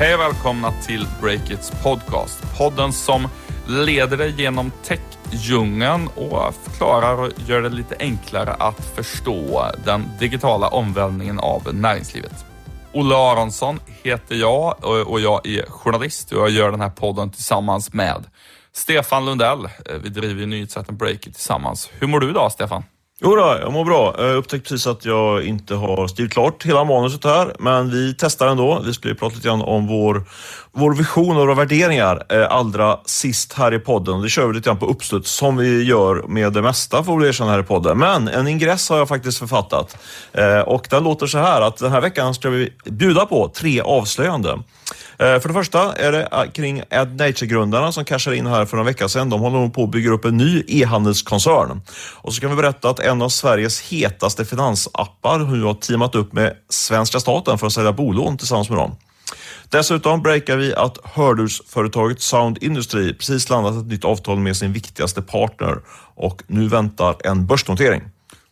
Hej och välkomna till Breakits podcast. Podden som leder dig genom techdjungeln och förklarar och gör det lite enklare att förstå den digitala omvälvningen av näringslivet. Olle Aronsson heter jag och jag är journalist och jag gör den här podden tillsammans med Stefan Lundell. Vi driver nyhetssajten Breakit tillsammans. Hur mår du idag Stefan? Jo då, jag mår bra. Jag upptäckte precis att jag inte har skrivit klart hela manuset här, men vi testar ändå. Vi skulle ju prata lite grann om vår, vår vision och våra värderingar eh, allra sist här i podden. Det kör vi lite grann på uppstuds, som vi gör med det mesta får vi erkänna här i podden. Men en ingress har jag faktiskt författat eh, och den låter så här att den här veckan ska vi bjuda på tre avslöjanden. Eh, för det första är det eh, kring AdNature-grundarna som cashade in här för några veckor sedan. De håller på att bygga upp en ny e-handelskoncern. Och så kan vi berätta att en av Sveriges hetaste finansappar nu har teamat upp med svenska staten för att sälja bolån tillsammans med dem. Dessutom breakar vi att hörlursföretaget Sound Industry precis landat ett nytt avtal med sin viktigaste partner och nu väntar en börsnotering.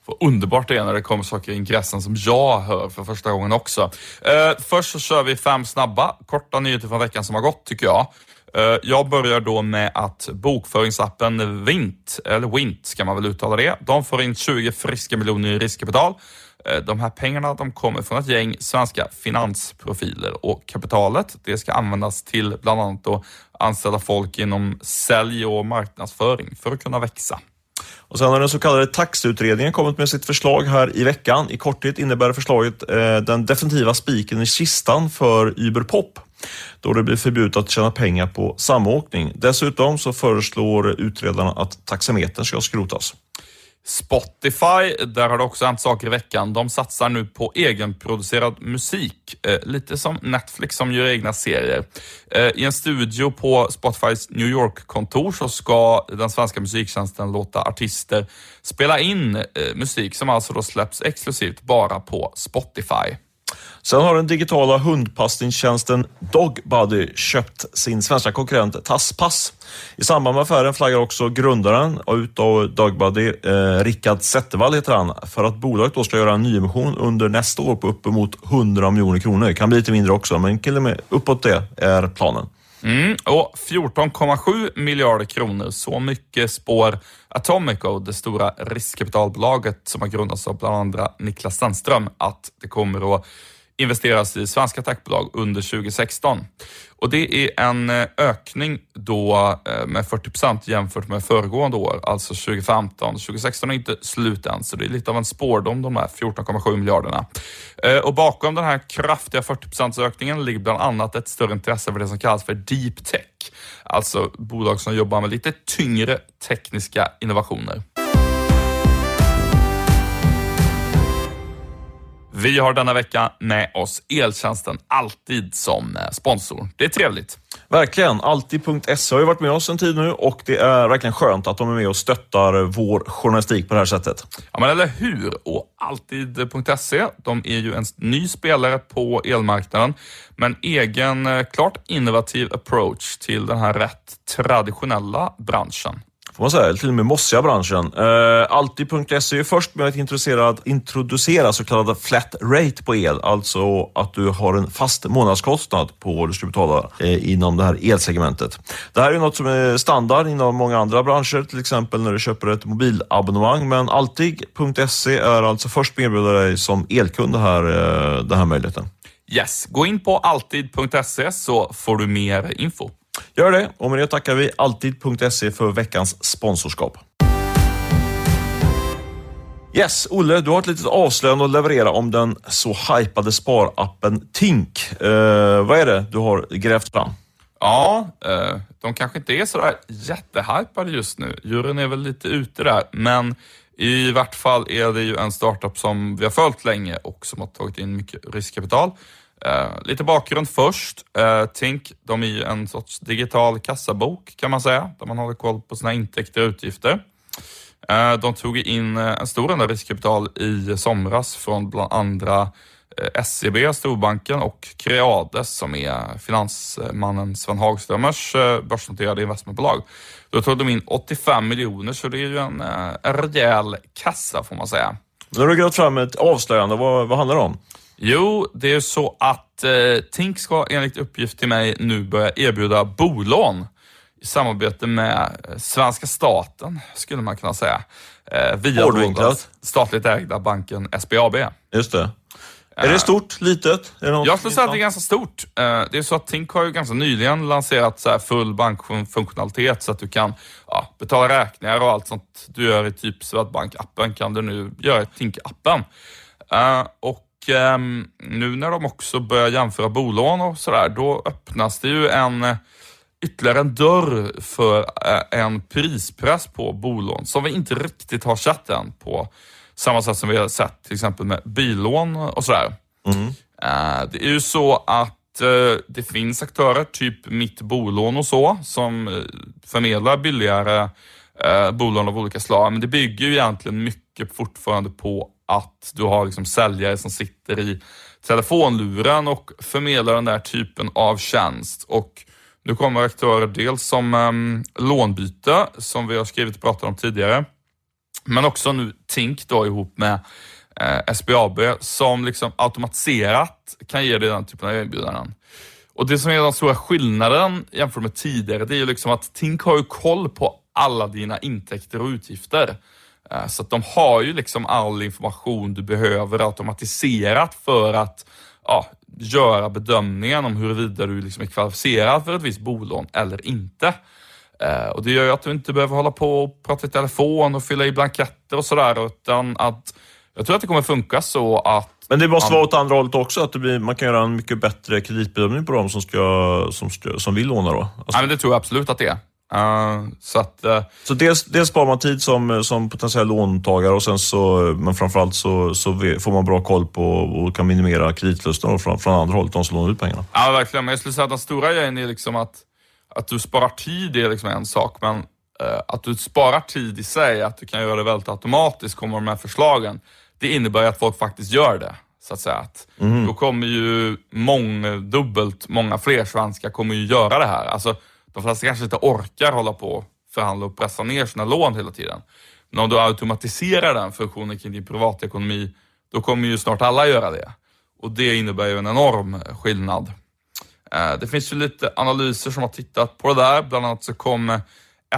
Vad underbart det är när det kommer saker i ingressen som jag hör för första gången också. Eh, först så kör vi fem snabba, korta nyheter från veckan som har gått tycker jag. Eh, jag börjar då med att bokföringsappen Vint, eller Wint ska man väl uttala det, de får in 20 friska miljoner i riskkapital. Eh, de här pengarna de kommer från ett gäng svenska finansprofiler och kapitalet det ska användas till bland annat att anställa folk inom sälj och marknadsföring för att kunna växa. Och sen har den så kallade taxutredningen kommit med sitt förslag här i veckan. I korthet innebär förslaget eh, den definitiva spiken i kistan för Uberpop då det blir förbjudet att tjäna pengar på samåkning. Dessutom så föreslår utredarna att taxametern ska skrotas. Spotify, där har det också hänt saker i veckan. De satsar nu på egenproducerad musik. Eh, lite som Netflix som gör egna serier. Eh, I en studio på Spotifys New York-kontor så ska den svenska musiktjänsten låta artister spela in eh, musik som alltså då släpps exklusivt bara på Spotify. Sen har den digitala hundpassningstjänsten Dogbuddy köpt sin svenska konkurrent Tasspass. I samband med affären flaggar också grundaren utav Dogbuddy, eh, Rickard Zettervall heter han, för att bolaget då ska göra en nyemission under nästa år på uppemot 100 miljoner kronor. Kan bli lite mindre också, men till och med uppåt det är planen. Mm, och 14,7 miljarder kronor, så mycket spår Atomico, det stora riskkapitalbolaget som har grundats av bland andra Niklas Sandström, att det kommer att investeras i svenska techbolag under 2016. Och det är en eh, ökning då eh, med 40 procent jämfört med föregående år, alltså 2015. 2016 är inte slut än, så det är lite av en spårdom de här 14,7 miljarderna. Eh, och bakom den här kraftiga 40% ökningen ligger bland annat ett större intresse för det som kallas för deep tech. Alltså bolag som jobbar med lite tyngre tekniska innovationer. Vi har denna vecka med oss Eltjänsten Alltid som eh, sponsor. Det är trevligt. Verkligen. Alltid.se har ju varit med oss en tid nu och det är verkligen skönt att de är med och stöttar vår journalistik på det här sättet. Ja, men eller hur? Och Alltid.se, de är ju en ny spelare på elmarknaden med en egen, eh, klart innovativ approach till den här rätt traditionella branschen får man säga, till och med mossiga branschen. Eh, uh, Alltid.se är först med att introducera så kallad flat rate på el, alltså att du har en fast månadskostnad på vad du ska betala uh, inom det här elsegmentet. Det här är något som är standard inom många andra branscher, till exempel när du köper ett mobilabonnemang, men Alltid.se är alltså först med att erbjuda dig som elkund det här, uh, den här möjligheten. Yes, gå in på alltid.se så får du mer info. Gör det och med det tackar vi alltid.se för veckans sponsorskap. Yes, Olle, du har ett litet avslöjande att leverera om den så hypade sparappen Tink. Eh, vad är det du har grävt fram? Ja, eh, de kanske inte är sådär jättehypade just nu. Juryn är väl lite ute där, men i vart fall är det ju en startup som vi har följt länge och som har tagit in mycket riskkapital. Eh, lite bakgrund först. Eh, Tink, de är ju en sorts digital kassabok kan man säga, där man håller koll på sina intäkter och utgifter. Eh, de tog in eh, en stor del riskkapital i somras från bland andra eh, SEB, storbanken, och Creades som är finansmannen Sven Hagströmers eh, börsnoterade investmentbolag. Då tog de in 85 miljoner, så det är ju en, en rejäl kassa får man säga. Nu har du grävt fram ett avslöjande. Vad, vad handlar det om? Jo, det är så att eh, Tink ska enligt uppgift till mig nu börja erbjuda bolån i samarbete med eh, svenska staten, skulle man kunna säga. Eh, via den statligt ägda banken SBAB. Just det. Är det stort? Litet? Är det Jag skulle säga att det är ganska stort. Eh, Det är så att Tink har ju ganska nyligen lanserat så här full bankfunktionalitet så att du kan ja, betala räkningar och allt sånt du gör i typ Swedbank-appen kan du nu göra i Tink-appen. Eh, Och nu när de också börjar jämföra bolån och sådär, då öppnas det ju en eh, ytterligare en dörr för eh, en prispress på bolån som vi inte riktigt har sett än på samma sätt som vi har sett till exempel med billån och sådär. Eh, Det är ju så att det finns aktörer, typ Mitt bolån och så, som förmedlar billigare bolån av olika slag. Men det bygger ju egentligen mycket fortfarande på att du har liksom säljare som sitter i telefonluren och förmedlar den där typen av tjänst. Och nu kommer aktörer dels som um, lånbyte, som vi har skrivit och pratat om tidigare. Men också nu Tink då ihop med eh, SBAB som liksom automatiserat kan ge dig den typen av erbjudanden. Och det som är den stora skillnaden jämfört med tidigare, det är ju liksom att Tink har ju koll på alla dina intäkter och utgifter. Eh, Så att de har ju liksom all information du behöver automatiserat för att ja, göra bedömningen om huruvida du liksom är kvalificerad för ett visst bolån eller inte. Eh, och Det gör ju att du inte behöver hålla på och prata i telefon och fylla i blanketter och sådär, utan att jag tror att det kommer funka så att Men det måste vara åt andra hållet också, att blir, man kan göra en mycket bättre kreditbedömning på dem som, ska, som, ska, som vill låna. Då. Alltså, Ja, men det tror jag absolut att det är. Eh, så att, eh, Så dels, dels sparar man tid som, som potentiell låntagare, och sen så, men framförallt så, så får man bra koll på och kan minimera kreditförlusterna från, från andra hållet, de som lånar ut pengarna. ja, verkligen. Men jag skulle säga att den stora grejen är liksom att, att du sparar tid är liksom en sak, men eh, att du sparar tid i sig, att du kan göra det väldigt automatiskt, kommer de här förslagen, det innebär ju att folk faktiskt gör det. Så att säga. Att Då kommer ju mångdubbelt många fler svenskar kommer ju göra det här. Alltså, de flesta kanske inte orkar hålla på och förhandla och pressa ner sina lån hela tiden. Men om du automatiserar den funktionen kring din privatekonomi, då kommer ju snart alla göra det. Och det innebär ju en enorm skillnad. Eh, det finns ju lite analyser som har tittat på det där. Bland annat så kom eh,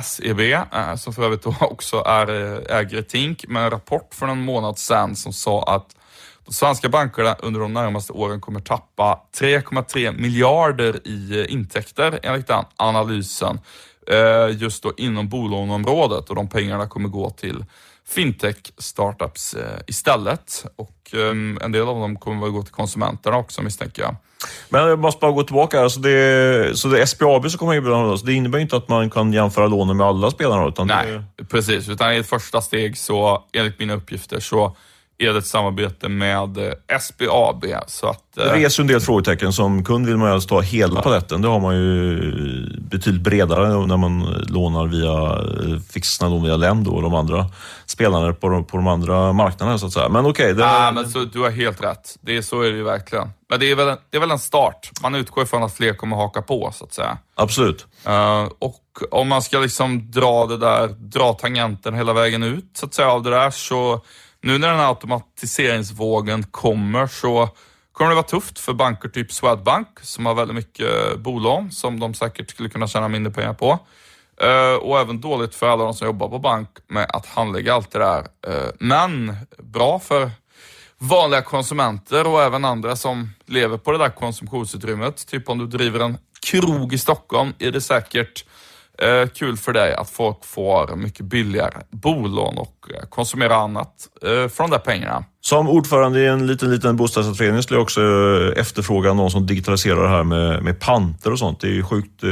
SEB, eh, som för övrigt också är ägare Tink, med en rapport för en månad sedan som sa att svenska bankerna under de närmaste åren kommer tappa 3,3 miljarder i eh, intäkter enligt den analysen. eh, Just då inom bolåneområdet och de pengarna kommer gå till fintech startups eh, istället. Och en del av dem kommer väl gå till konsumenterna också misstänker jag. Men jag måste bara gå tillbaka här. Så det, så det är SBAB som kommer erbjuda så Det innebär inte att man kan jämföra lånen med alla spelarna. Utan Nej, Det, precis. Utan i ett första steg så, enligt mina uppgifter, så är det ett samarbete med eh, SBAB. Så att, det eh, reser en del frågetecken. Som kund vill man ju alltså ta hela paletten. Det har man ju betydligt bredare när man lånar via fixna lån via Lend och de andra spelarna på de, på de andra marknaderna så att säga. Men okej, det, Ja, men så, du har helt rätt. Det är, så är det ju verkligen. Men det är, väl en, det är väl en start. Man utgår ifrån att fler kommer haka på, så att säga. absolut. Eh, och om man ska liksom dra det där, dra tangenten hela vägen ut, så att säga, av det där, så nu när den här automatiseringsvågen kommer så kommer det vara tufft för banker typ Swedbank, som har väldigt mycket eh, bolån, som de säkert skulle kunna tjäna mindre pengar på. Eh, och även dåligt för alla de som jobbar på bank med att handlägga allt det där. Eh, men bra för vanliga konsumenter och även andra som lever på det där konsumtionsutrymmet. Typ om du driver en krog i Stockholm är det säkert eh, kul för dig att folk får mycket billigare bolån och eh, konsumera annat eh, från de där pengarna. Som ordförande i en liten, liten bostadsrättsförening skulle jag också eh, efterfråga någon som digitaliserar det här med, med panter och sånt. Det är ju sjukt eh,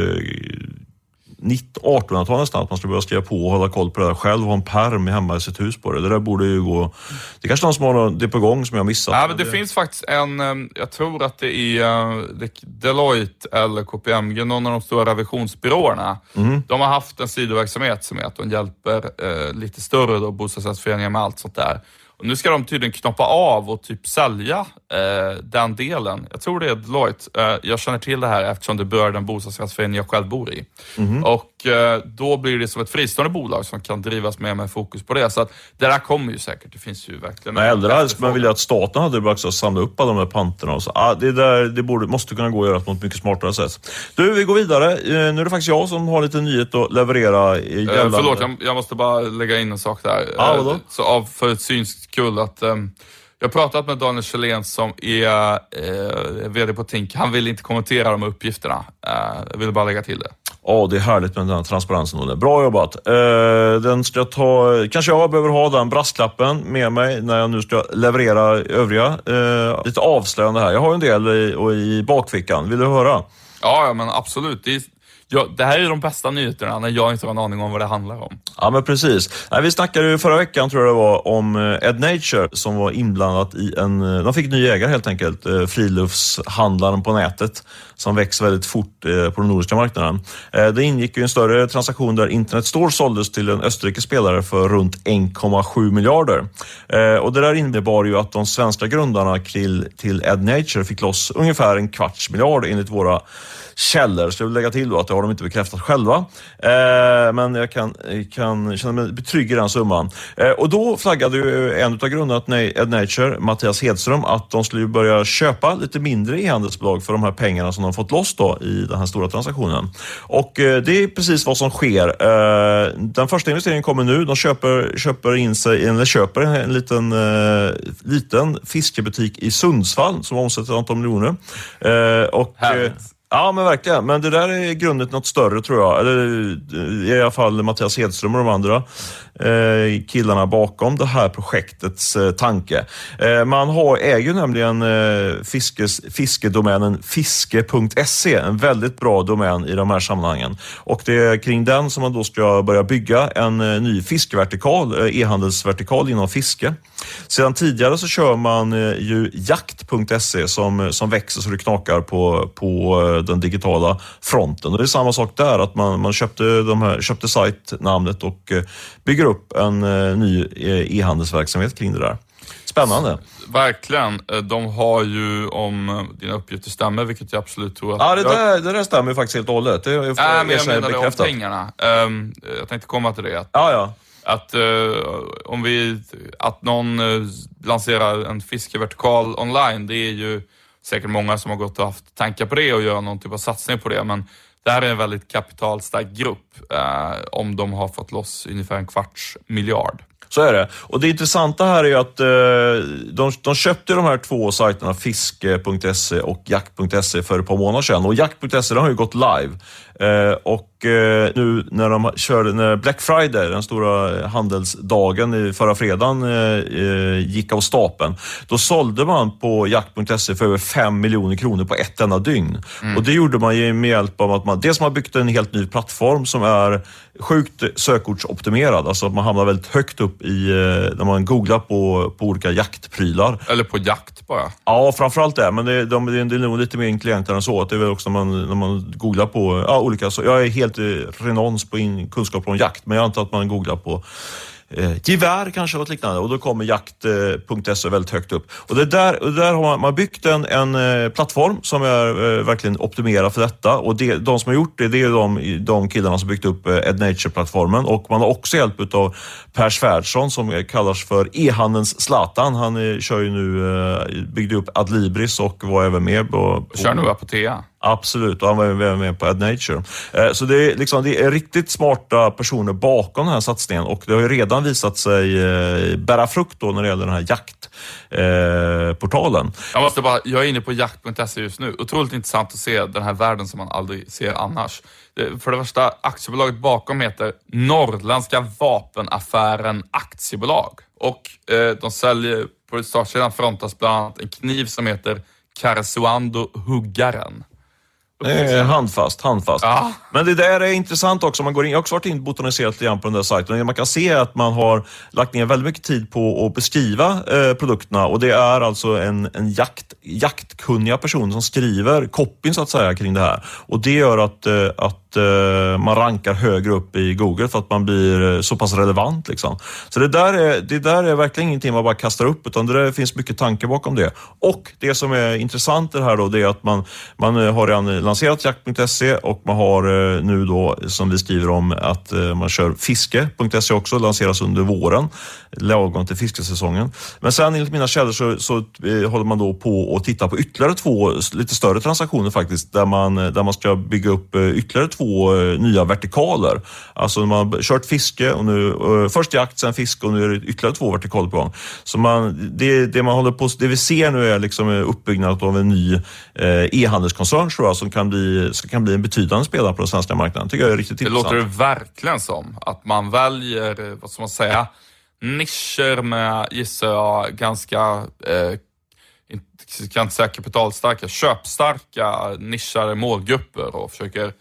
1800-tal nästan, att man skulle börja skriva på och hålla koll på det där själv och ha en perm hemma i sitt hus på det. Det där borde ju gå... Det är kanske någon som har det på gång som jag missat. Ja, men det finns faktiskt en, eh, jag tror att det är eh, det- Deloitte eller KPMG, någon av de stora revisionsbyråerna. De har haft en sidoverksamhet som är att de hjälper eh, lite större då, bostadsrättsföreningar med allt sånt där. Och nu ska de tydligen knoppa av och typ sälja eh, den delen. Jag tror det är Deloitte. Eh, jag känner till det här eftersom det berör den bostadsrättsförening jag själv bor i. Mm. Och eh, då blir det som ett fristående bolag som kan drivas med med fokus på det. Så att det där kommer ju säkert. Det finns ju verkligen... Nej, eller helst man vill ju att staten hade börjat samla upp alla de här panterna. Och så. Ah, det där, det borde, måste kunna gå att göra på ett mycket smartare sätt. Du, vi går vidare. Eh, nu är det faktiskt jag som har lite nyhet att leverera. Gällande... Eh, förlåt, jag, jag, måste bara lägga in en sak där. Ah, eh, så av, för ett syns skull att um, jag har pratat med Daniel Kjellén som är eh, VD på Tink. Han vill inte kommentera de uppgifterna. Eh, jag vill bara lägga till det. Ja, det är härligt med den här transparensen. Olle. Bra jobbat. Eh, den ska ta, kanske jag behöver ha den brasklappen med mig när jag nu ska leverera övriga. Eh, lite avslöjande här. Jag har en del i, i bakfickan. Vill du höra? Ja, ja men absolut. Det är, Ja, det här är de bästa nyheterna när jag inte har en aning om vad det handlar om. Ja, men precis. Nej, vi snackade ju förra veckan, tror jag det var, om eh, Ed Nature som var inblandat i en... Eh, de fick ny ägare helt enkelt. Eh, friluftshandlaren på nätet som växer väldigt fort på den nordiska marknaden. Det ingick ju en större transaktion där Internet Store såldes till en österrikisk spelare för runt 1,7 miljarder. Och det där innebar ju att de svenska grundarna till, till Ed Nature fick loss ungefär en kvarts miljard enligt våra källor. Så jag vill lägga till då att det har de inte bekräftat själva. Eh, men jag kan, kan känna mig betrygg i den summan. Eh, och då flaggade ju en av grundarna till Ed Nature, Mattias Hedström, att de skulle börja köpa lite mindre e-handelsbolag för de här pengarna som de fått loss då i den här stora transaktionen. Och eh, det är precis vad som sker. Eh, den första investeringen kommer nu. De köper, köper in sig, eller köper en liten, eh, liten fiskebutik i Sundsvall som omsätter ett antal miljoner. Eh, och, Härligt. Ja, men verkligen. Men det där är grundet något större tror jag. Eller eh, i alla fall Mattias Hedström och de andra eh, killarna bakom det här projektets eh, tanke. Eh, man har, äger nämligen eh, fiskes, fiskedomänen fiske.se, en väldigt bra domän i de här sammanhangen. Och det är kring den som man då ska börja bygga en eh, ny fiskevertikal, eh, e-handelsvertikal inom fiske. Sedan tidigare så kör man eh, ju jakt.se som, som växer så det knakar på, på eh, den digitala fronten. Och det är samma sak där, att man, man köpte, de här, köpte sajtnamnet och eh, bygger upp en ny e-handelsverksamhet kring det där. Spännande. Verkligen. De har ju, om dina uppgifter stämmer, vilket jag absolut tror att... Ja, det där, det där stämmer faktiskt helt och hållet. Det är, äh, men jag menade om pengarna. Um, jag tänkte komma till det. Att, ja, ja. Att, om vi, att någon lanserar en fiskevertikal online, det är ju säkert många som har gått och haft tankar på det och gör någon typ av satsning på det. Men det här är en väldigt kapitalstark grupp eh, om de har fått loss ungefär en kvarts miljard. Så är det. Och det intressanta här är ju att eh, de, de köpte de här två sajterna, fiske.se och jakt.se för ett par månader sedan. Och jakt.se har ju gått live. Eh, och eh, nu när de körde, när Black Friday, den stora handelsdagen förra fredagen, eh, gick av stapeln, då sålde man på jakt.se för över 5 miljoner kronor på ett enda dygn. Mm. Och det gjorde man ju med hjälp av att man dels har byggt en helt ny plattform som är sjukt sökordsoptimerad. Alltså att man hamnar väldigt högt upp i, när man googlar på, på olika jaktprylar. Eller på jakt bara? Ja, framförallt det. Men det, de, det är nog lite mer intelligent än så. Det är väl också när man, när man googlar på ja, olika... saker. jag är helt eh, renons på in, kunskap om jakt, men jag antar att man googlar på eh, gevär kanske, något liknande. Och då kommer jakt.se eh, väldigt högt upp. Och det där, och där har man, man byggt en, en eh, plattform som är eh, verkligen optimerad för detta. Och det, de som har gjort det, det är de, de killarna som byggt upp eh, EdNature-plattformen. Och man har också hjälp av Per Svärdsson som kallas för e-handelns Zlatan. Han eh, kör ju nu, eh, byggde upp Adlibris och var även med på... på kör nu Apotea. Absolut, och han var ju med på AdNature. Nature. Eh, så det är, liksom, det är riktigt smarta personer bakom den här satsningen och det har ju redan visat sig eh, bära frukt då när det gäller den här jaktportalen. Eh, jag måste bara, jag är inne på jakt.se just nu. Otroligt intressant att se den här världen som man aldrig ser annars. För det första, aktiebolaget bakom heter Norrländska Vapenaffären Aktiebolag och de säljer, på startsidan frontas bland annat en kniv som heter Karesuando Huggaren. Eh, handfast, handfast. Ja. Men det där är intressant också. Man går in, jag har också varit in botaniserat lite grann på den där sajten. Man kan se att man har lagt ner väldigt mycket tid på att beskriva eh, produkterna och det är alltså en, en jakt, jaktkunniga person som skriver copyn så att säga kring det här. Och det gör att, eh, att eh, man rankar högre upp i Google för att man blir eh, så pass relevant. Liksom. Så det där, är, det där är verkligen ingenting man bara kastar upp utan det finns mycket tanke bakom det. Och det som är intressant i det här då, det är att man, man har redan lanserat jakt.se och man har eh, nu då, som vi skriver om, att eh, man kör fiske.se också, lanseras under våren, lagom till fiskesäsongen. Men sen enligt mina källor så, så eh, håller man då på att titta på ytterligare två lite större transaktioner faktiskt, där man, där man ska bygga upp ytterligare två nya vertikaler. Alltså man har kört fiske och nu, först jakt, sen fiske och nu är det ytterligare två vertikaler på gång. Så man, det, det man håller på, det vi ser nu är liksom uppbyggnad av en ny e-handelskoncern tror jag, som kan bli, kan bli en betydande spelare på den svenska marknaden. tycker jag är riktigt det intressant. Det låter verkligen som att man väljer, vad ska man säga, nischer med, gissar jag, ganska, eh, inte, kan inte säga kapitalstarka, köpstarka nischade målgrupper och försöker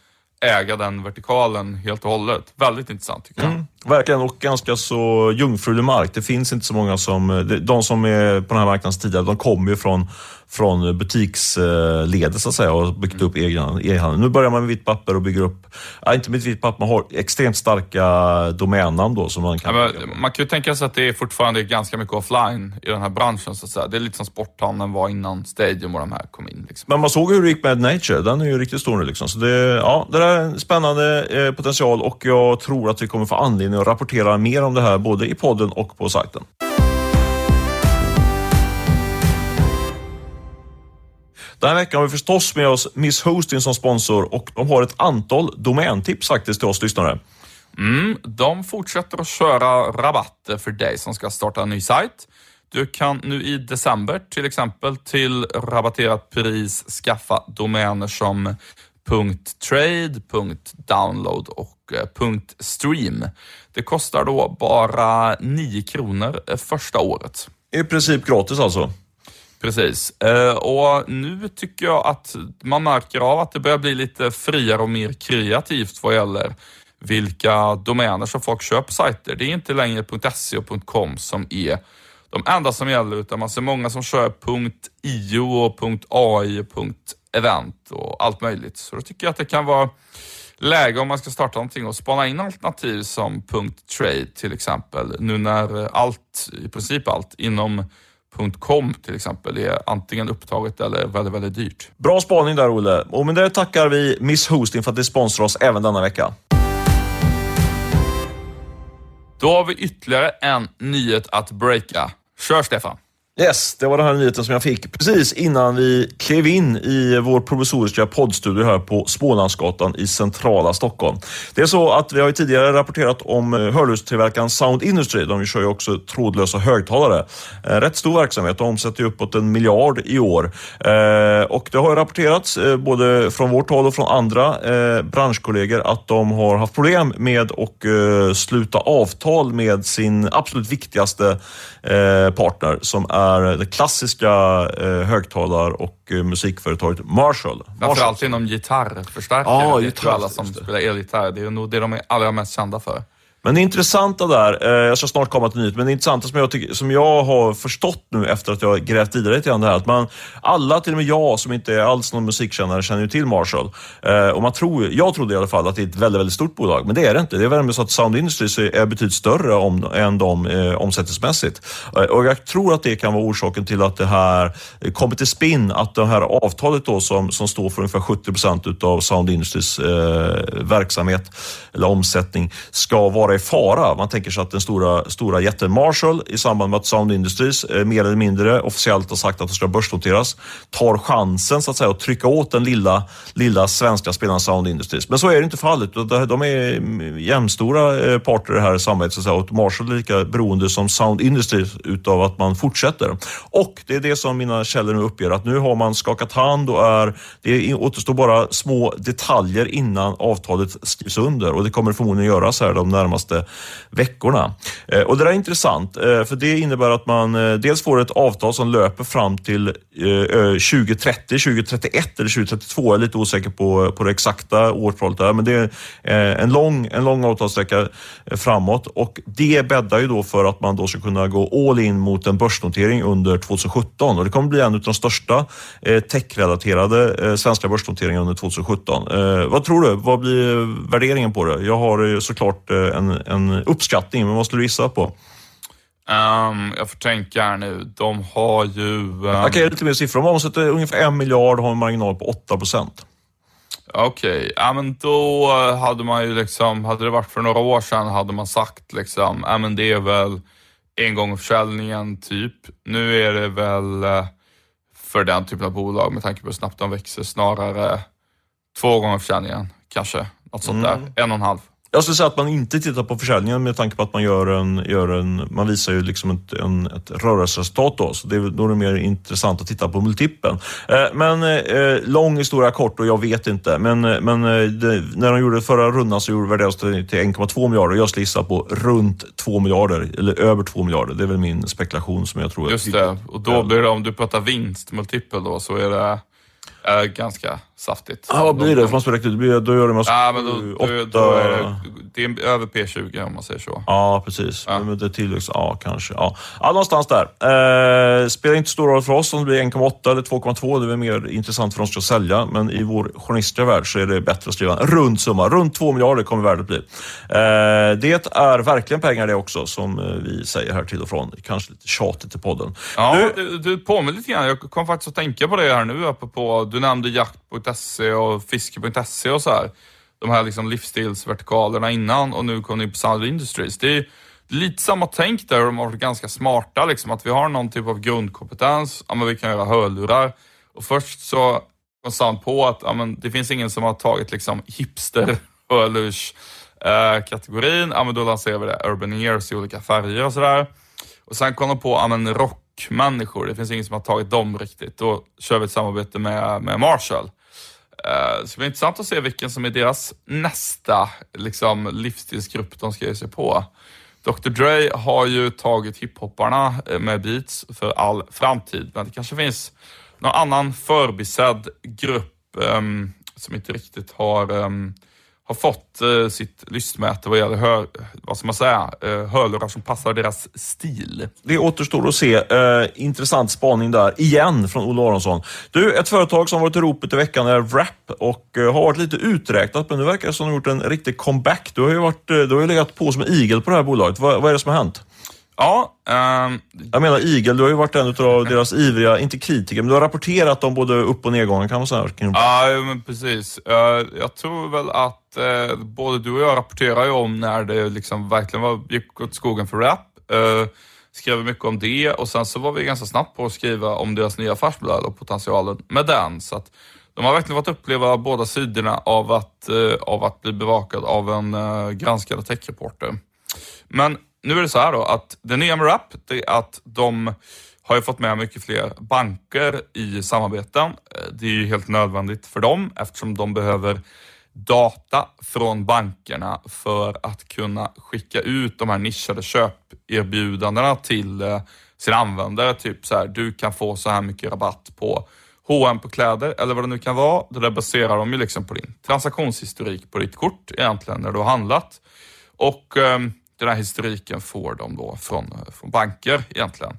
äga den vertikalen helt och hållet. Väldigt intressant tycker jag. Mm, verkligen, och ganska så jungfrulig mark. Det finns inte så många som, de som är på den här marknaden tidigare, de kommer ju från från butiksledet så att säga och byggt upp egen e-handel. Nu börjar man med vitt papper och bygger upp, ja, inte med vitt papper, man har extremt starka domännamn då som man kan... Ja, man kan ju tänka sig att det är fortfarande ganska mycket offline i den här branschen så att säga. Det är lite som sporthandeln var innan Stadium och de här kom in. Liksom. Men man såg hur det gick med Nature, den är ju riktigt stor nu liksom. Så det, ja, det är en spännande eh, potential och jag tror att vi kommer få anledning att rapportera mer om det här både i podden och på sajten. Den här veckan har vi förstås med oss Miss Hosting som sponsor och de har ett antal domäntips faktiskt till oss lyssnare. Mm, de fortsätter att köra rabatter för dig som ska starta en ny sajt. Du kan nu i december till exempel till rabatterat pris skaffa domäner som .trade, .download och eh, .stream. Det kostar då bara 9 kronor eh, första året. I princip gratis alltså? Precis. Eh, och nu tycker jag att man märker av att det börjar bli lite friare och mer kreativt vad gäller vilka domäner som folk köper sajter. Det är inte längre .se och .com som är de enda som gäller, utan man ser många som kör .io och .ai och .event och allt möjligt. Så då tycker jag att det kan vara läge om man ska starta någonting och spana in alternativ som .trade till exempel. Nu när allt, i princip allt, inom Com till exempel det är antingen upptaget eller väldigt, väldigt dyrt. Bra spaning där Olle. Och med det tackar vi Miss Hosting för att de sponsrar oss även denna vecka. Då har vi ytterligare en nyhet att breaka. Kör Stefan! Yes, det var den här nyheten som jag fick precis innan vi klev in i vår provisoriska poddstudio här på Smålandsgatan i centrala Stockholm. Det är så att vi har ju tidigare rapporterat om eh, hörlurstillverkaren Sound Industry. De kör ju också trådlösa högtalare. Eh, rätt stor verksamhet. De omsätter ju uppåt en miljard i år. Eh, och det har rapporterats både från vårt håll och från andra branschkollegor att de har haft problem med att sluta avtal med sin absolut viktigaste partner som är är det klassiska eh, högtalar och eh, musikföretaget Marshall. Framförallt inom gitarrförstärkare. Ja, det tror alla som spelar elgitarr. Det är nog det de är allra mest kända för. Men det intressanta där, eh, jag ska snart komma till nytt, men det intressanta som jag, tycker, som jag har förstått nu efter att jag grävt vidare lite grann det här, att man, alla, till och med jag som inte är alls någon musikkännare, känner ju till Marshall. Eh, och man tror, jag trodde i alla fall att det är ett väldigt, väldigt stort bolag, men det är det inte. Det är väl så att Sound Industries är betydligt större om, än de eh, omsättningsmässigt. Eh, och jag tror att det kan vara orsaken till att det här kommer till spinn, att det här avtalet då som, som står för ungefär 70 procent utav Sound Industries eh, verksamhet eller omsättning ska vara i fara. Man tänker sig att den stora, stora jätten Marshall i samband med att Sound Industries eh, mer eller mindre officiellt har sagt att de ska börsnoteras tar chansen så att säga att trycka åt den lilla, lilla svenska spelaren Sound Industries. Men så är det inte fallet. De är mm, jämnstora eh, parter i det här samhället så att säga. och Marshall är lika beroende som Sound Industries utav att man fortsätter. Och det är det som mina källor nu uppger att nu har man skakat hand och är, det återstår bara små detaljer innan avtalet skrivs under och det kommer förmodligen göras här de närmaste närmaste veckorna. Eh, och Det där är intressant, eh, för det innebär att man eh, dels får ett avtal som löper fram till 2030, 2031 eller 2032. Jag är lite osäker på, på det exakta årtalet där, men det är en lång, en lång avtalssträcka framåt och det bäddar ju då för att man då ska kunna gå all in mot en börsnotering under 2017 och det kommer bli en av de största techrelaterade svenska börsnoteringarna under 2017. Vad tror du? Vad blir värderingen på det? Jag har såklart en, en uppskattning, men vad skulle du gissa på? Um, jag får tänka här nu. De har ju... Um... Jag kan ge lite mer siffror. De omsätter ungefär en miljard och har en marginal på 8 procent. Okej, okay. ja men då hade man ju liksom, hade det varit för några år sedan hade man sagt liksom, ja men det är väl en gång försäljningen typ. Nu är det väl eh, för den typen av bolag med tanke på hur snabbt de växer snarare två gånger försäljningen kanske. Något sånt mm. där, en och en halv. Jag skulle säga att man inte tittar på försäljningen med tanke på att man gör en, gör en man visar ju liksom ett, en, ett rörelseresultat då, så det, då är det mer intressant att titta på multipeln. Eh, men eh, lång historia kort och jag vet inte, men, eh, men eh, det, när de gjorde förra rundan så gjorde värderades det till 1,2 miljarder och jag skulle gissa på runt 2 miljarder, eller över 2 miljarder. Det är väl min spekulation som jag tror. Just det, och då blir det, om du pratar vinstmultipel då, så är det Äh, ganska saftigt. Ja, vad blir det? Får man spela ut? Då gör det massa... Ja, men då, då, då är det, det är över P20 om man säger så. Ja, precis. Ja. Men det tillväxt, ja kanske. Ja. ja, någonstans där. Eh, spelar inte stor roll för oss om det blir 1,8 eller 2,2. Det är väl mer intressant för oss att sälja. Men i vår journalistiska värld så är det bättre att skriva en rund summa. Runt 2 miljarder kommer värdet bli. Eh, det är verkligen pengar det också, som eh, vi säger här till och från. Kanske lite tjatigt i podden. Ja, du, du påminner lite grann. Jag kom faktiskt att tänka på det här nu, apropå du nämnde jakt.se och fiske.se och så här. De här liksom livsstilsvertikalerna innan och nu kom ni på Sound Industries. Det är lite samma tänk där, de har varit ganska smarta liksom. Att vi har någon typ av grundkompetens, ja men vi kan göra hörlurar. Och först så kom Sound på att ja, men det finns ingen som har tagit liksom hipster hörlurs eh, kategorin. Ja men då lanserar vi det, Urban Ears i olika färger och sådär. Och sen kom de på, ja men rockmänniskor. Det finns ingen som har tagit dem riktigt. Då kör vi ett samarbete med, med Marshall. Uh, det ska bli intressant att se vilken som är deras nästa liksom, livsstilsgrupp de ska ge sig på. Dr Dre har ju tagit hiphopparna eh, med beats för all framtid, men det kanske finns någon annan förbisedd grupp um, som inte riktigt har um, har fått eh, sitt lystmäte vad gäller hör, vad ska man säga, eh, hörlurar som passar deras stil. Det återstår att se. Eh, intressant spaning där, igen från Olle Aronsson. Du, ett företag som varit i ropet i veckan är Wrap och eh, har varit lite uträknat, men nu verkar det som att de har gjort en riktig comeback. Du har ju, varit, eh, du har ju legat på som en igel på det här bolaget. Va, vad är det som har hänt? Ja. Um, jag menar Igel, du har ju varit en av deras ivriga, inte kritiker, men du har rapporterat om både upp och nedgången kan man säga. Ja, men precis. Uh, jag tror väl att uh, både du och jag rapporterar ju om när det liksom verkligen var, gick åt skogen för rap. Uh, skrev mycket om det och sen så var vi ganska snabbt på att skriva om deras nya affärsmodell och potentialen med den. Så att de har verkligen fått uppleva båda sidorna av att, av att bli bevakad av en granskande techreporter. Men nu är det så här då att det nya med Rap, det är att de har ju fått med mycket fler banker i samarbeten. Eh, det är ju helt nödvändigt för dem eftersom de behöver data från bankerna för att kunna skicka ut de här nischade köperbjudandena till eh, sina användare. Typ så här, du kan få så här mycket rabatt på H&M på kläder eller vad det nu kan vara. Det där baserar de ju liksom på din transaktionshistorik på ditt kort egentligen när du har handlat. Och ehm, den här historiken får de då från, från banker egentligen.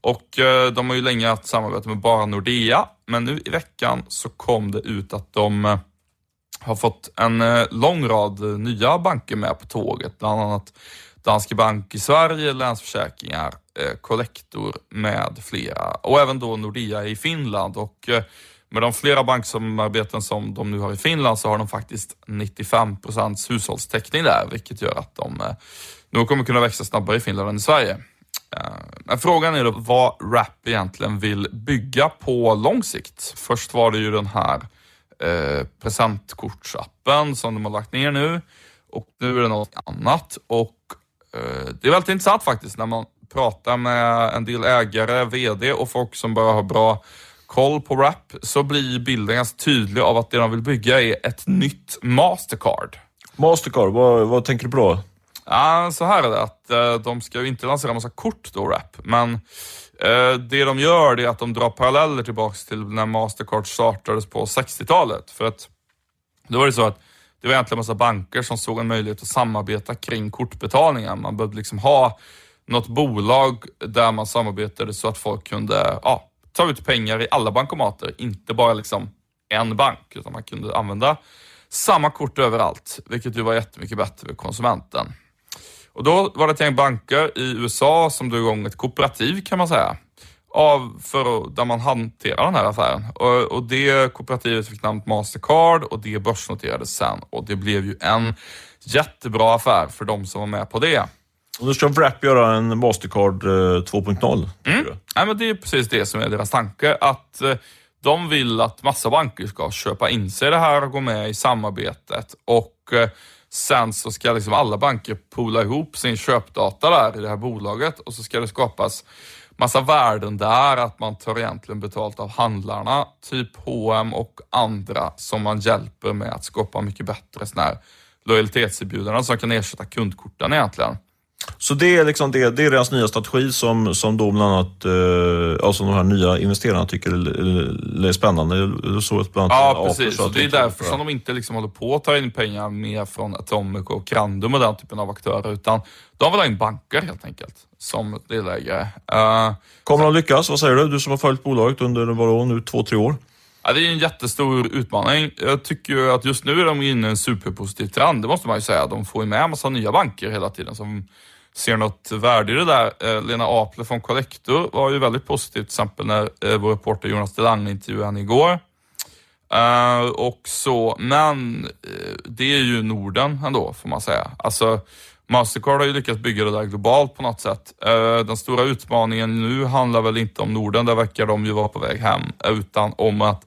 Och eh, de har ju länge haft samarbete med bara Nordea, men nu i veckan så kom det ut att de eh, har fått en eh, lång rad nya banker med på tåget, bland annat Danske Bank i Sverige, Länsförsäkringar, eh, Collector med flera och även då Nordea i Finland. Och eh, med de flera banksamarbeten som de nu har i Finland så har de faktiskt 95 procents hushållstäckning där, vilket gör att de eh, nog kommer kunna växa snabbare i Finland än i Sverige. Eh, men frågan är då vad Rap egentligen vill bygga på lång sikt. Först var det ju den här eh, presentkortsappen som de har lagt ner nu och nu är det något annat. Och eh, Det är väldigt intressant faktiskt när man pratar med en del ägare, VD och folk som bara har bra koll på Rap så blir bilden ganska tydlig av att det de vill bygga är ett nytt Mastercard. Mastercard, vad, vad tänker du på då? Ja, så här är det att eh, de ska ju inte lansera massa kort då, Rap, men eh, det de gör det är att de drar paralleller tillbaks till när Mastercard startades på 60-talet. För att då var det så att det var egentligen massa banker som såg en möjlighet att samarbeta kring kortbetalningar. Man behövde liksom ha något bolag där man samarbetade så att folk kunde ja, ta ut pengar i alla bankomater, inte bara liksom en bank, utan man kunde använda samma kort överallt, vilket ju var jättemycket bättre för konsumenten. Och då var det ett gäng banker i USA som drog igång ett kooperativ kan man säga, av, för, där man hanterar den här affären. Och, och det kooperativet fick namnet Mastercard och det börsnoterades sen och det blev ju en jättebra affär för de som var med på det. Och nu ska Wrap göra en Mastercard 2.0. Mm. Nej, men det är precis det som är deras tanke. Att eh, de vill att massa banker ska köpa in sig i det här och gå med i samarbetet. Och eh, sen så ska liksom alla banker poola ihop sin köpdata där i det här bolaget och så ska det skapas massa värden där, att man tar egentligen betalt av handlarna, typ H&M och andra som man hjälper med att skapa mycket bättre sådana här lojalitetserbjudanden som kan ersätta kundkorten egentligen. Så det är, liksom det, det är deras nya strategi som, som då bland annat eh, alltså de här nya investerarna tycker är, är spännande. Så bland ja, precis. Så det är därför som de inte liksom håller på att ta in pengar mer från Atomic och Crandum och den typen av aktörer, utan de vill ha in banker helt enkelt som delägare. Uh, Kommer de lyckas? Vad säger du? Du som har följt bolaget under vadå, nu två, tre år? Ja, det är en jättestor utmaning. Jag tycker att just nu är de inne i en superpositiv trend, det måste man ju säga. De får ju med en massa nya banker hela tiden som ser något värde i det där. Eh, Lena Apler från Collector var ju väldigt positiv till exempel när eh, vår reporter Jonas Delange intervjuade henne igår. Uh, och så, men uh, det är ju Norden ändå får man säga. Alltså Mastercard har ju lyckats bygga det där globalt på något sätt. Uh, den stora utmaningen nu handlar väl inte om Norden, där verkar de ju vara på väg hem, utan om att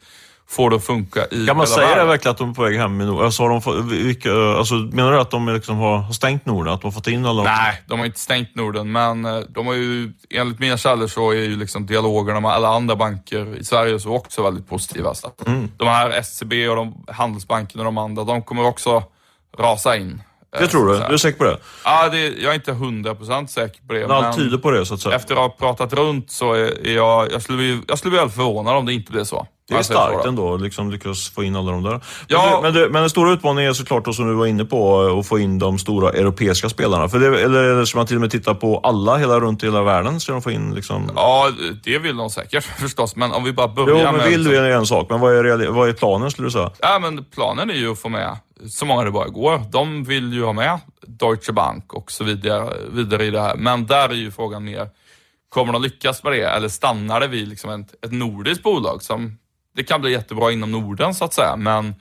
får det att funka i Kan man säga världen. det verkligen att de är på väg hem i Norden? Alltså, har de, vilka, alltså, menar du att de liksom har stängt Norden? Att de har fått in alla? Nej, de har inte stängt Norden, men eh, de har ju, enligt mina källor så är ju liksom dialogerna med alla andra banker i Sverige så också väldigt positiva. Så mm. De här SCB och de, Handelsbanken och de andra, de kommer också rasa in. Det tror du? Du är säker på det? Ja, det, jag är inte hundra procent säker på det. Men allt tyder på det så att säga. Efter att ha pratat runt så är jag, jag skulle bli, jag skulle bli väldigt förvånad om det inte blev så. Det är starkt ändå, liksom lyckas få in alla de där. Ja. Men, du, men, den stora utmaningen är såklart då, som du var inne på, att få in de stora europeiska spelarna. För det, eller, eller ska man till och med titta på alla hela, runt i hela världen? Ska de få in liksom... Ja, det vill de säkert förstås. Men om vi bara börjar jo, men med... vill du är en sak, men vad är, vad är planen skulle du säga? Ja, men planen är ju att få med så många det bara går. De vill ju ha med Deutsche Bank och så vidare, vidare i det här. Men där är ju frågan mer, kommer de lyckas med det eller stannar det vid liksom ett, ett nordiskt bolag som det kan bli jättebra inom Norden så att säga, men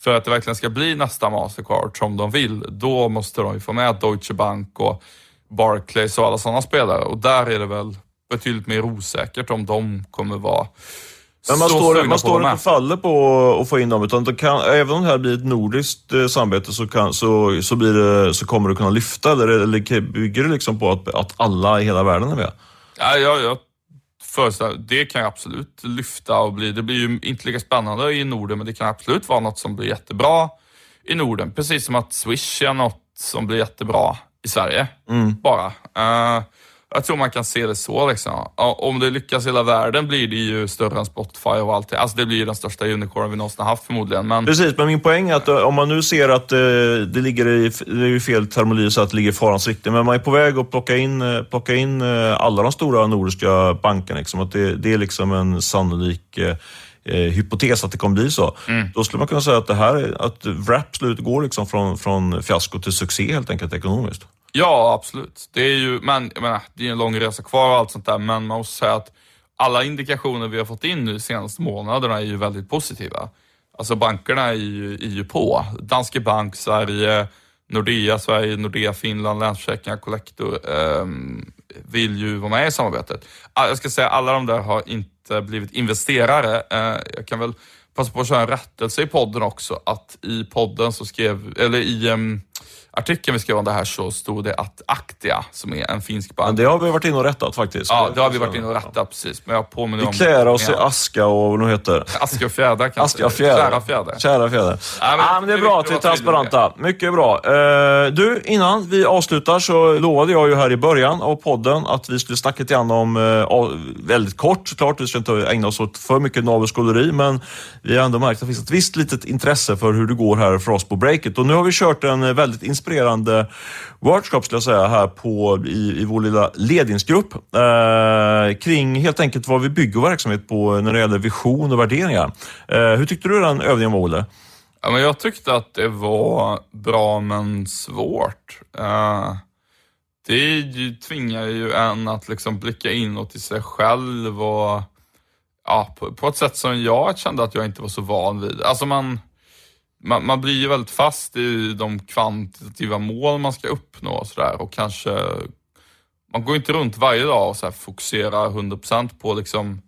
för att det verkligen ska bli nästa Mastercard som de vill, då måste de ju få med Deutsche Bank och Barclays och alla sådana spelare. Och där är det väl betydligt mer osäkert om de kommer vara men man står, man står inte och faller på att få in dem, utan kan, även om det här blir ett nordiskt eh, samarbete så, kan, så, så, blir det, så kommer det kunna lyfta, eller, eller bygger det liksom på att, att alla i hela världen är med? Ja, jag, jag föreställer det kan ju absolut lyfta och bli, det blir ju inte lika spännande i Norden, men det kan absolut vara något som blir jättebra i Norden. Precis som att Swish är något som blir jättebra i Sverige, mm. bara. Uh, jag tror man kan se det så. Liksom. Om det lyckas i hela världen blir det ju större än Spotify och allt. Alltså det blir ju den största unicornen vi någonsin haft förmodligen. Men... Precis, men min poäng är att eh, om man nu ser att eh, det ligger i, det är fel termologi så att det ligger i farans riktning, men man är på väg att plocka in, eh, plocka in alla de stora nordiska bankerna. Liksom, att det, det är liksom en sannolik eh, hypotes att det kommer bli så. Mm. Då skulle man kunna säga att det här, att Wrap slut går liksom från, från fiasko till succé helt enkelt ekonomiskt. Ja, absolut. Det är ju, men, jag menar, det är en lång resa kvar och allt sånt där, men man måste säga att alla indikationer vi har fått in nu de senaste månaderna är ju väldigt positiva. Alltså bankerna är ju, är ju på. Danske Bank, Sverige, Nordea Sverige, Nordea Finland, Länsförsäkringar, Collector eh, vill ju vara med i samarbetet. Jag ska säga alla de där har inte blivit investerare. Eh, jag kan väl passa på att köra en rättelse i podden också, att i podden så skrev, eller i eh, artikeln vi skrev om det här så stod det att Aktia, som är en finsk Men bank. det har vi varit inne och rättat faktiskt. Ja, det har vi varit inne och rättat precis. Men jag påminner Vi om... klär oss i aska och vad nu heter. Aska och fjädrar kanske. Aska och fjäder. Kära fjäder. Kära fjäder. Ja, men Ja, men det är bra att vi är transparenta. Mycket bra. Eh, du, innan vi avslutar så lovade jag ju här i början av podden att vi skulle snacka lite grann om, av- väldigt kort såklart, vi ska inte ägna oss åt för mycket navelskåderi, men vi har ändå märkt att det finns ett visst litet intresse för hur det går här för oss på breaket. Och nu har vi kört en eh, väldigt inspirerande inspirerande workshop skulle jag säga här på, i, i vår lilla ledningsgrupp eh, kring helt enkelt vad vi bygger vår verksamhet på när det gäller vision och värderingar. Eh, hur tyckte du den övningen var, Olle? Ja, men jag tyckte att det var bra men svårt. Eh, det ju, tvingar ju en att liksom blicka inåt i sig själv och ja, på, på ett sätt som jag kände att jag inte var så van vid. Alltså man, man, man blir ju väldigt fast i de kvantitativa mål man ska uppnå och sådär. Och kanske man går inte runt varje dag och så här fokuserar 100% på liksom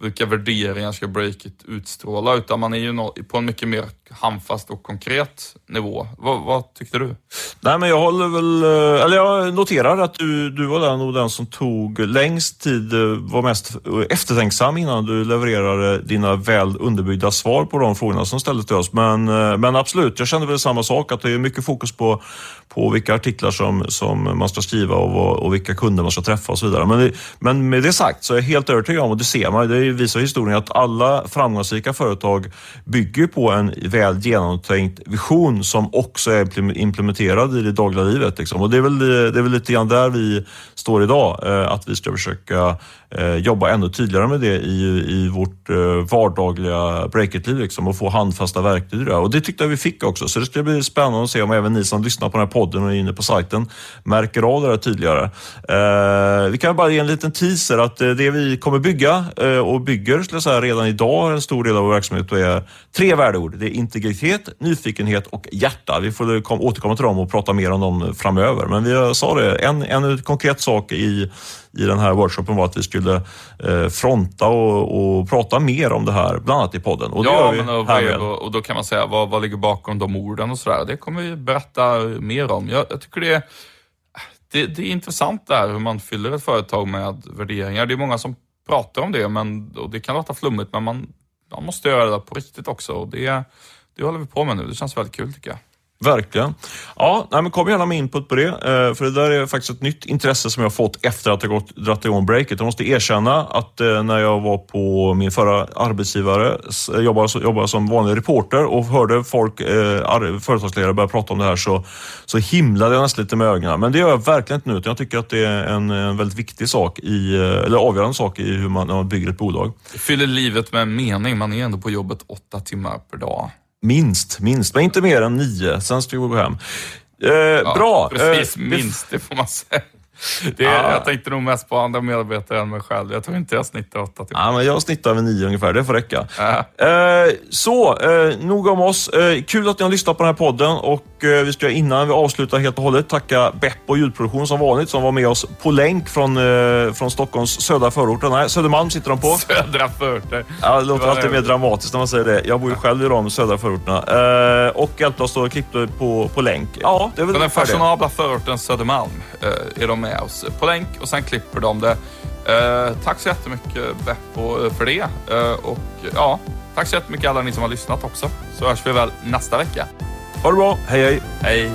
vilka värderingar ska breaket utstråla, utan man är ju på en mycket mer handfast och konkret nivå. Vad, vad tyckte du? Nej, men jag håller väl, eh, eller jag noterar att du, du var den, och den som tog längst tid, eh, var mest eftertänksam innan du levererade dina väl underbyggda svar på de frågorna som ställdes till oss. Men, eh, men absolut, jag kände väl samma sak, att det är mycket fokus på, på vilka artiklar som, som man ska skriva och, och vilka kunder man ska träffa och så vidare. Men, det, men med det sagt så är jag helt övertygad om, och det ser man, det visar historien, att alla framgångsrika företag bygger på en väl genomtänkt vision som också är implementerad i det dagliga livet. Liksom. Och det är, väl, det är väl lite grann där vi står idag, eh, att vi ska försöka Eh, jobba ännu tydligare med det i, i vårt eh, vardagliga breakit-liv liksom, och få handfasta verktyg Där. Och det tyckte jag vi fick också, så det ska bli spännande att se om även ni som lyssnar på den här podden och är inne på sajten märker av det här tydligare. Eh, vi kan bara ge en liten teaser att eh, det vi kommer bygga eh, och bygger skulle jag säga, redan idag, en stor del av vår verksamhet, är tre värdeord. Det är integritet, nyfikenhet och hjärta. Vi får återkomma till dem och prata mer om dem framöver. Men vi sa det, en, en konkret sak i, i den här workshopen var att vi skulle eh, fronta och, och prata mer om det här, bland annat i podden. Och ja, men och, härmed. och, då kan man säga, vad, vad ligger bakom de orden och sådär? Det kommer vi berätta mer om. Jag, jag tycker det är, det, det är intressant det här hur man fyller ett företag med värderingar. Det är många som pratar om det, men, och det kan låta flummigt, men man, man måste göra det på riktigt också. Och det, det håller vi på med nu. Det känns väldigt kul tycker jag. Verkligen. Ja, nej, men kom gärna med input på det, eh, för det där är faktiskt ett nytt intresse som jag har fått efter att jag gått, dratt igång breaket. Jag måste erkänna att eh, när jag var på min förra arbetsgivare, eh, jobbade, jobbade som vanlig reporter och hörde folk, företagsledare börja prata om det här så, så himlade jag nästan lite med ögonen. Men det gör jag verkligen inte nu, utan jag tycker att det är en, en väldigt viktig sak, i, eller avgörande sak i hur man, när man bygger ett bolag. Det fyller livet med en mening. Man är ändå på jobbet åtta timmar per dag. Minst, minst, men inte mer än nio. Sen ska vi gå hem. Eh, Ja, bra. Precis, Eh, minst det får man säga. Det är, Ja. Jag tänkte nog mest på andra medarbetare än mig själv. Jag tror inte jag snittar åtta timmar. Ja, men jag snittar vid nio ungefär, det får räcka. Ja. Eh, så, eh, nog om oss. Eh, kul att ni har lyssnat på den här podden och eh, vi ska innan vi avslutar helt och hållet tacka Beppo ljudproduktion som vanligt som var med oss på länk från, eh, från Stockholms södra förorter. Nej, Södermalm sitter de på. Södra förorter. Ja, det låter Det alltid mer dramatiskt när man säger det. Jag bor ju själv i de södra förorterna. Eh, och hjälpte oss och klippte på, på länk. Ja, det är väl den fashionabla förorten Södermalm eh, är de med oss på länk och sen klipper de det. Eh, tack så jättemycket Beppo för det. Eh, och ja, tack så jättemycket alla ni som har lyssnat också. Så hörs vi väl nästa vecka. Ha det bra. Hej, hej. Hej!